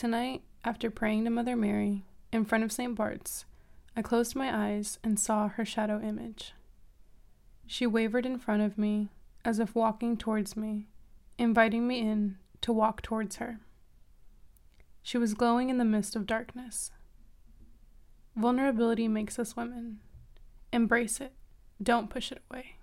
Tonight, after praying to Mother Mary in front of St. Bart's, I closed my eyes and saw her shadow image. She wavered in front of me as if walking towards me, inviting me in to walk towards her. She was glowing in the mist of darkness. Vulnerability makes us women. Embrace it, don't push it away.